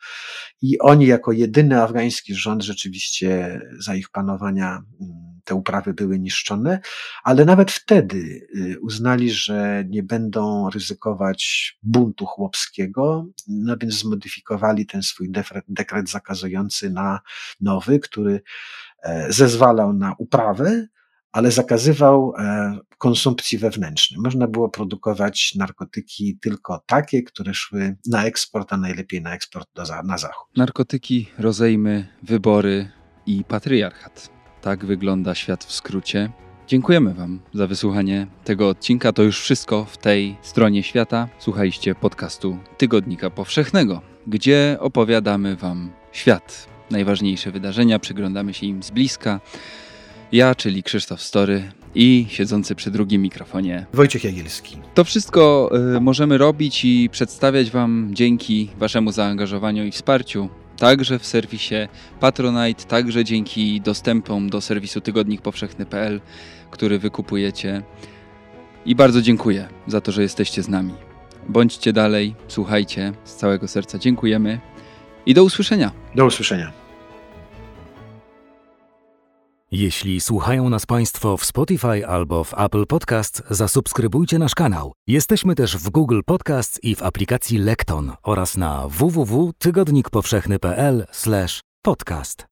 i oni jako jedyny afgański rząd rzeczywiście za ich panowania mm, te uprawy były niszczone, ale nawet wtedy uznali, że nie będą ryzykować buntu chłopskiego, no więc zmodyfikowali ten swój dekret zakazujący na nowy, który zezwalał na uprawę, ale zakazywał e, konsumpcji wewnętrznej. Można było produkować narkotyki tylko takie, które szły na eksport, a najlepiej na eksport do, na zachód. Narkotyki, rozejmy, wybory i patriarchat. Tak wygląda świat w skrócie. Dziękujemy Wam za wysłuchanie tego odcinka. To już wszystko w tej stronie świata. Słuchaliście podcastu Tygodnika Powszechnego, gdzie opowiadamy Wam świat. Najważniejsze wydarzenia, przyglądamy się im z bliska ja, czyli Krzysztof Story i siedzący przy drugim mikrofonie Wojciech Jagielski. To wszystko y, możemy robić i przedstawiać Wam dzięki Waszemu zaangażowaniu i wsparciu. Także w serwisie Patronite, także dzięki dostępom do serwisu tygodnikpowszechny.pl, który wykupujecie. I bardzo dziękuję za to, że jesteście z nami. Bądźcie dalej, słuchajcie, z całego serca dziękujemy i do usłyszenia. Do usłyszenia. Jeśli słuchają nas Państwo w Spotify albo w Apple Podcast, zasubskrybujcie nasz kanał. Jesteśmy też w Google Podcast i w aplikacji Lekton oraz na www.tygodnikpowszechny.pl/podcast.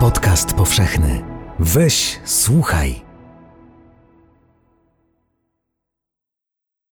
Podcast powszechny. Weź, słuchaj.